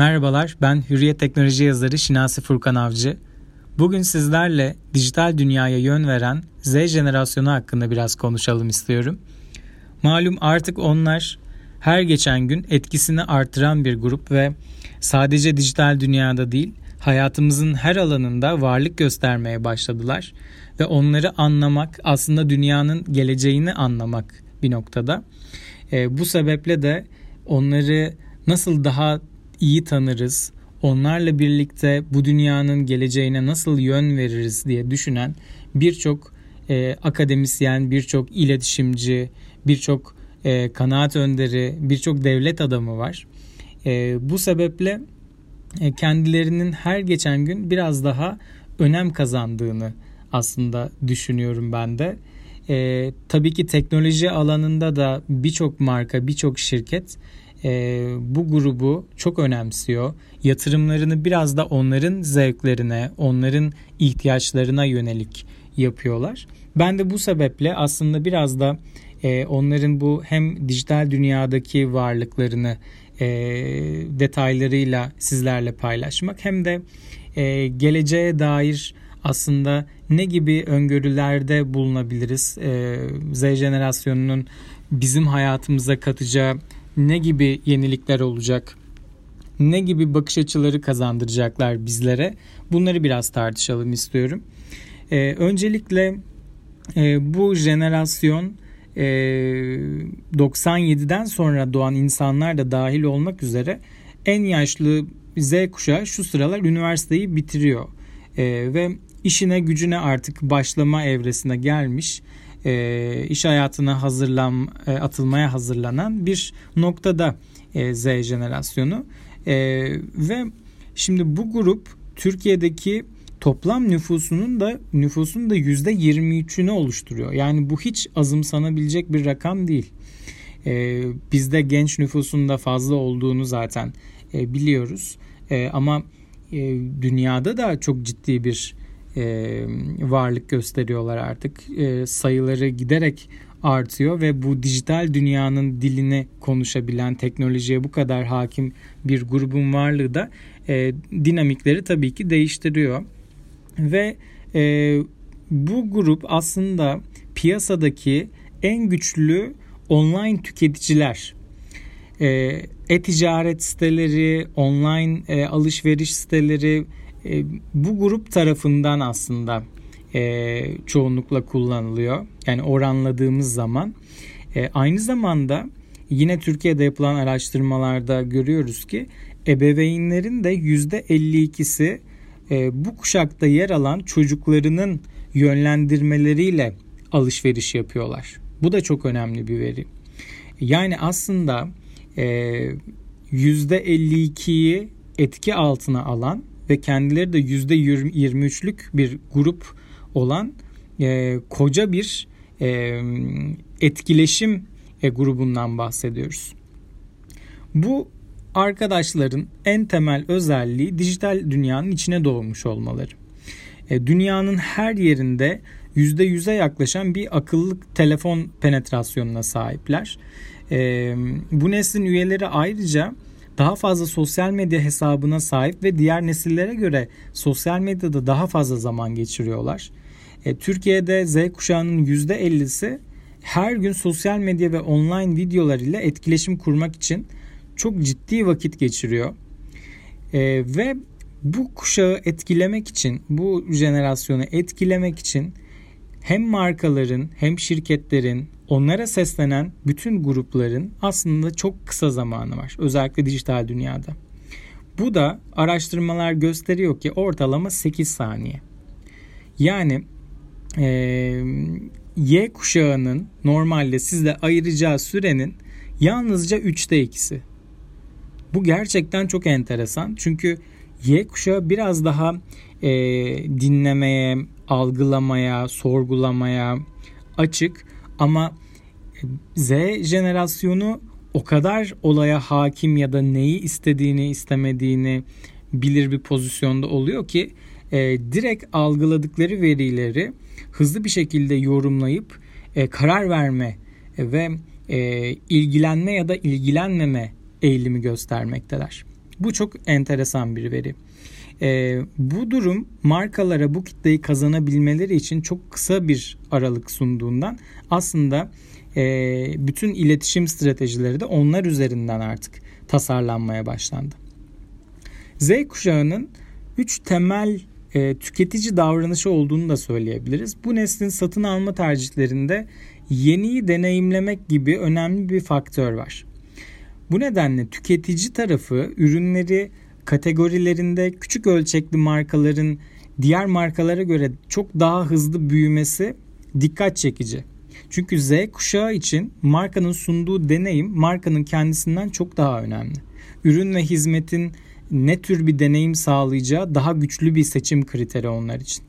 Merhabalar, ben Hürriyet Teknoloji yazarı Şinasi Furkan Avcı. Bugün sizlerle dijital dünyaya yön veren Z jenerasyonu hakkında biraz konuşalım istiyorum. Malum artık onlar her geçen gün etkisini artıran bir grup ve sadece dijital dünyada değil, hayatımızın her alanında varlık göstermeye başladılar ve onları anlamak aslında dünyanın geleceğini anlamak bir noktada. E, bu sebeple de onları nasıl daha iyi tanırız, onlarla birlikte bu dünyanın geleceğine nasıl yön veririz diye düşünen birçok e, akademisyen, birçok iletişimci, birçok e, kanaat önderi, birçok devlet adamı var. E, bu sebeple e, kendilerinin her geçen gün biraz daha önem kazandığını aslında düşünüyorum ben de. E, tabii ki teknoloji alanında da birçok marka, birçok şirket e, bu grubu çok önemsiyor. Yatırımlarını biraz da onların zevklerine, onların ihtiyaçlarına yönelik yapıyorlar. Ben de bu sebeple aslında biraz da e, onların bu hem dijital dünyadaki varlıklarını e, detaylarıyla sizlerle paylaşmak hem de e, geleceğe dair aslında ne gibi öngörülerde bulunabiliriz? E, Z jenerasyonunun bizim hayatımıza katacağı ne gibi yenilikler olacak? Ne gibi bakış açıları kazandıracaklar bizlere? Bunları biraz tartışalım istiyorum. Ee, öncelikle e, bu jenerasyon e, 97'den sonra doğan insanlar da dahil olmak üzere en yaşlı Z kuşağı şu sıralar üniversiteyi bitiriyor. E, ve işine gücüne artık başlama evresine gelmiş e, iş hayatına hazırlan e, atılmaya hazırlanan bir noktada e, Z jenerasyonu e, ve şimdi bu grup Türkiye'deki toplam nüfusunun da nüfusun da yüzde 23'ünü oluşturuyor. Yani bu hiç azımsanabilecek bir rakam değil. E, bizde genç nüfusun da fazla olduğunu zaten e, biliyoruz. E, ama e, dünyada da çok ciddi bir e, varlık gösteriyorlar artık. E, sayıları giderek artıyor ve bu dijital dünyanın dilini konuşabilen teknolojiye bu kadar hakim bir grubun varlığı da e, dinamikleri tabii ki değiştiriyor. Ve e, bu grup aslında piyasadaki en güçlü online tüketiciler. E, e-ticaret siteleri, online e, alışveriş siteleri, e, bu grup tarafından aslında e, çoğunlukla kullanılıyor. Yani oranladığımız zaman. E, aynı zamanda yine Türkiye'de yapılan araştırmalarda görüyoruz ki ebeveynlerin de %52'si e, bu kuşakta yer alan çocuklarının yönlendirmeleriyle alışveriş yapıyorlar. Bu da çok önemli bir veri. Yani aslında e, %52'yi etki altına alan ve kendileri de yüzde 23'lük bir grup olan e, koca bir e, etkileşim e, grubundan bahsediyoruz. Bu arkadaşların en temel özelliği dijital dünyanın içine doğmuş olmaları. E, dünyanın her yerinde %100'e yaklaşan bir akıllı telefon penetrasyonuna sahipler. E, bu neslin üyeleri ayrıca daha fazla sosyal medya hesabına sahip ve diğer nesillere göre sosyal medyada daha fazla zaman geçiriyorlar. E, Türkiye'de Z kuşağının %50'si her gün sosyal medya ve online videolar ile etkileşim kurmak için çok ciddi vakit geçiriyor. E, ve bu kuşağı etkilemek için, bu jenerasyonu etkilemek için hem markaların hem şirketlerin onlara seslenen bütün grupların aslında çok kısa zamanı var. Özellikle dijital dünyada. Bu da araştırmalar gösteriyor ki ortalama 8 saniye. Yani e, Y kuşağının normalde sizle ayıracağı sürenin yalnızca 3'te 2'si. Bu gerçekten çok enteresan. Çünkü Y kuşağı biraz daha e, dinlemeye, algılamaya, sorgulamaya açık ama Z jenerasyonu o kadar olaya hakim ya da neyi istediğini istemediğini bilir bir pozisyonda oluyor ki e, direkt algıladıkları verileri hızlı bir şekilde yorumlayıp e, karar verme ve e, ilgilenme ya da ilgilenmeme eğilimi göstermekteler. Bu çok enteresan bir veri. E, bu durum markalara bu kitleyi kazanabilmeleri için çok kısa bir aralık sunduğundan aslında e, bütün iletişim stratejileri de onlar üzerinden artık tasarlanmaya başlandı. Z kuşağının üç temel e, tüketici davranışı olduğunu da söyleyebiliriz. Bu neslin satın alma tercihlerinde yeniyi deneyimlemek gibi önemli bir faktör var. Bu nedenle tüketici tarafı ürünleri kategorilerinde küçük ölçekli markaların diğer markalara göre çok daha hızlı büyümesi dikkat çekici. Çünkü Z kuşağı için markanın sunduğu deneyim markanın kendisinden çok daha önemli. Ürün ve hizmetin ne tür bir deneyim sağlayacağı daha güçlü bir seçim kriteri onlar için.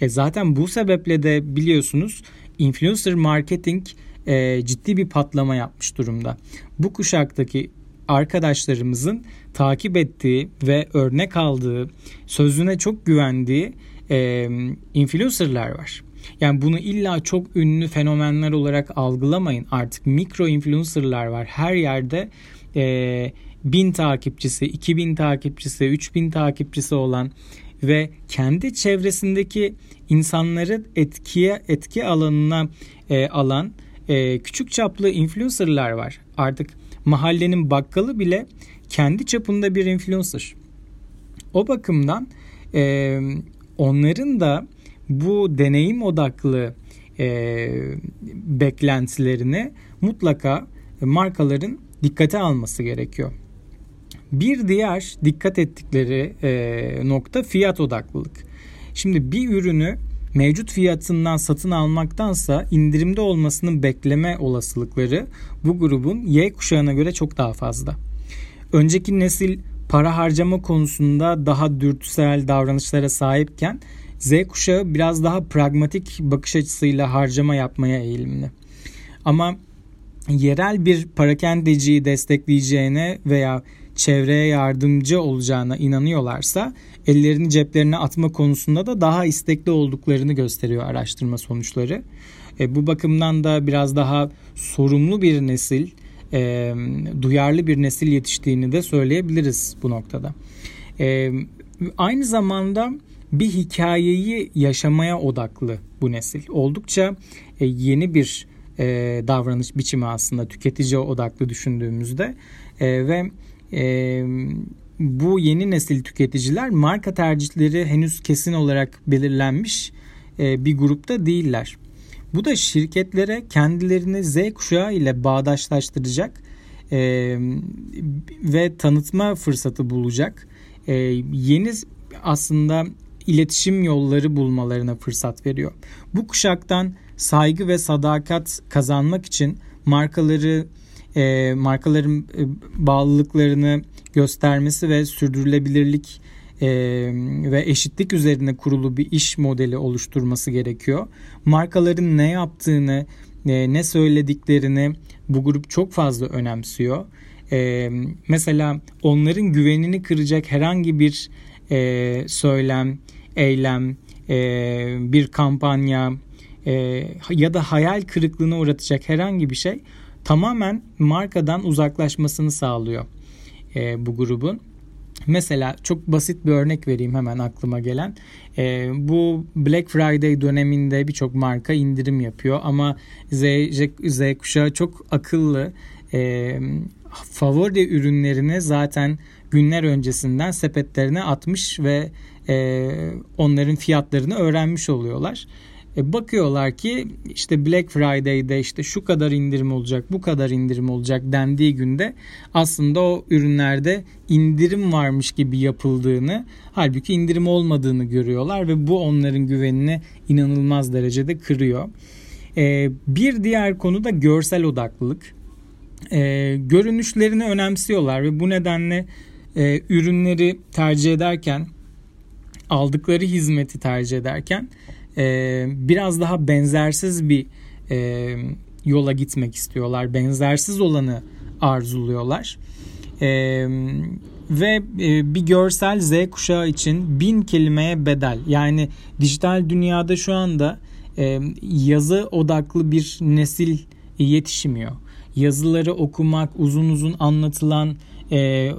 E zaten bu sebeple de biliyorsunuz influencer marketing e, ciddi bir patlama yapmış durumda. Bu kuşaktaki arkadaşlarımızın takip ettiği ve örnek aldığı, sözüne çok güvendiği e, influencerlar var. Yani bunu illa çok ünlü fenomenler olarak algılamayın. Artık mikro influencerlar var. Her yerde e, bin takipçisi, 2000 takipçisi, 3000 takipçisi olan ve kendi çevresindeki insanları etkiye etki alanına e, alan e, küçük çaplı influencerlar var. Artık mahallenin bakkalı bile kendi çapında bir influencer. O bakımdan e, onların da bu deneyim odaklı e, beklentilerini mutlaka markaların dikkate alması gerekiyor. Bir diğer dikkat ettikleri e, nokta fiyat odaklılık. Şimdi bir ürünü mevcut fiyatından satın almaktansa indirimde olmasının bekleme olasılıkları bu grubun Y kuşağına göre çok daha fazla. Önceki nesil para harcama konusunda daha dürtüsel davranışlara sahipken Z kuşağı biraz daha pragmatik bakış açısıyla harcama yapmaya eğilimli. Ama yerel bir parakendeciyi destekleyeceğine veya çevreye yardımcı olacağına inanıyorlarsa ellerini ceplerine atma konusunda da daha istekli olduklarını gösteriyor araştırma sonuçları. E, bu bakımdan da biraz daha sorumlu bir nesil, e, duyarlı bir nesil yetiştiğini de söyleyebiliriz bu noktada. E, aynı zamanda bir hikayeyi yaşamaya odaklı bu nesil. Oldukça e, yeni bir e, davranış biçimi aslında tüketici odaklı düşündüğümüzde e, ve e, bu yeni nesil tüketiciler marka tercihleri henüz kesin olarak belirlenmiş e, bir grupta değiller. Bu da şirketlere kendilerini Z kuşağı ile bağdaşlaştıracak e, ve tanıtma fırsatı bulacak e, yeni aslında iletişim yolları bulmalarına fırsat veriyor. Bu kuşaktan saygı ve sadakat kazanmak için markaları e, markaların e, bağlılıklarını göstermesi ve sürdürülebilirlik e, ve eşitlik üzerine kurulu bir iş modeli oluşturması gerekiyor. Markaların ne yaptığını, e, ne söylediklerini bu grup çok fazla önemsiyor. E, mesela onların güvenini kıracak herhangi bir e, söylem, eylem, e, bir kampanya e, ya da hayal kırıklığına uğratacak herhangi bir şey tamamen markadan uzaklaşmasını sağlıyor e, bu grubun. Mesela çok basit bir örnek vereyim hemen aklıma gelen. E, bu Black Friday döneminde birçok marka indirim yapıyor ama Z, Z, Z kuşağı çok akıllı. E, favori ürünlerini zaten günler öncesinden sepetlerine atmış ve e, onların fiyatlarını öğrenmiş oluyorlar. E, bakıyorlar ki işte Black Friday'de işte şu kadar indirim olacak, bu kadar indirim olacak dendiği günde aslında o ürünlerde indirim varmış gibi yapıldığını, halbuki indirim olmadığını görüyorlar ve bu onların güvenini inanılmaz derecede kırıyor. E, bir diğer konu da görsel odaklılık. E, görünüşlerini önemsiyorlar ve bu nedenle e, ürünleri tercih ederken, aldıkları hizmeti tercih ederken e, biraz daha benzersiz bir e, yola gitmek istiyorlar. Benzersiz olanı arzuluyorlar. E, ve e, bir görsel Z kuşağı için bin kelimeye bedel. Yani dijital dünyada şu anda e, yazı odaklı bir nesil yetişmiyor. Yazıları okumak, uzun uzun anlatılan e,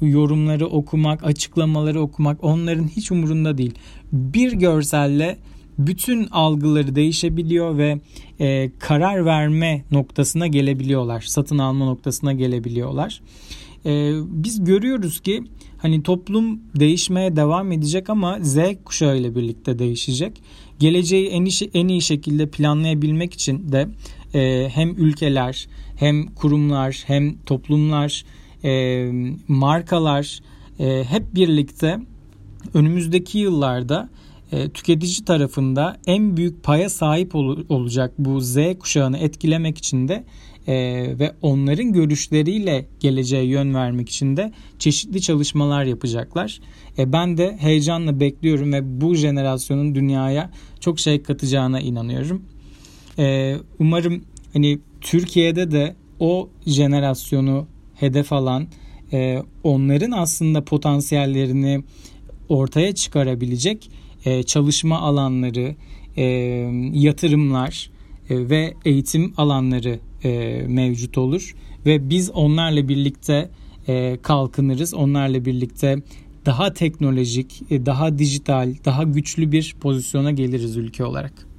yorumları okumak, açıklamaları okumak onların hiç umurunda değil. Bir görselle bütün algıları değişebiliyor ve e, karar verme noktasına gelebiliyorlar. Satın alma noktasına gelebiliyorlar. E, biz görüyoruz ki hani toplum değişmeye devam edecek ama Z kuşağı ile birlikte değişecek. Geleceği en iyi, en iyi şekilde planlayabilmek için de e, hem ülkeler hem kurumlar hem toplumlar e, markalar e, hep birlikte önümüzdeki yıllarda e, tüketici tarafında en büyük paya sahip ol, olacak bu Z kuşağını etkilemek için de e, ve onların görüşleriyle geleceğe yön vermek için de çeşitli çalışmalar yapacaklar. E, ben de heyecanla bekliyorum ve bu jenerasyonun dünyaya çok şey katacağına inanıyorum. E, umarım hani Türkiye'de de o jenerasyonu hedef alan e, onların aslında potansiyellerini ortaya çıkarabilecek e, çalışma alanları, e, yatırımlar e, ve eğitim alanları mevcut olur ve biz onlarla birlikte kalkınırız. Onlarla birlikte daha teknolojik, daha dijital, daha güçlü bir pozisyona geliriz ülke olarak.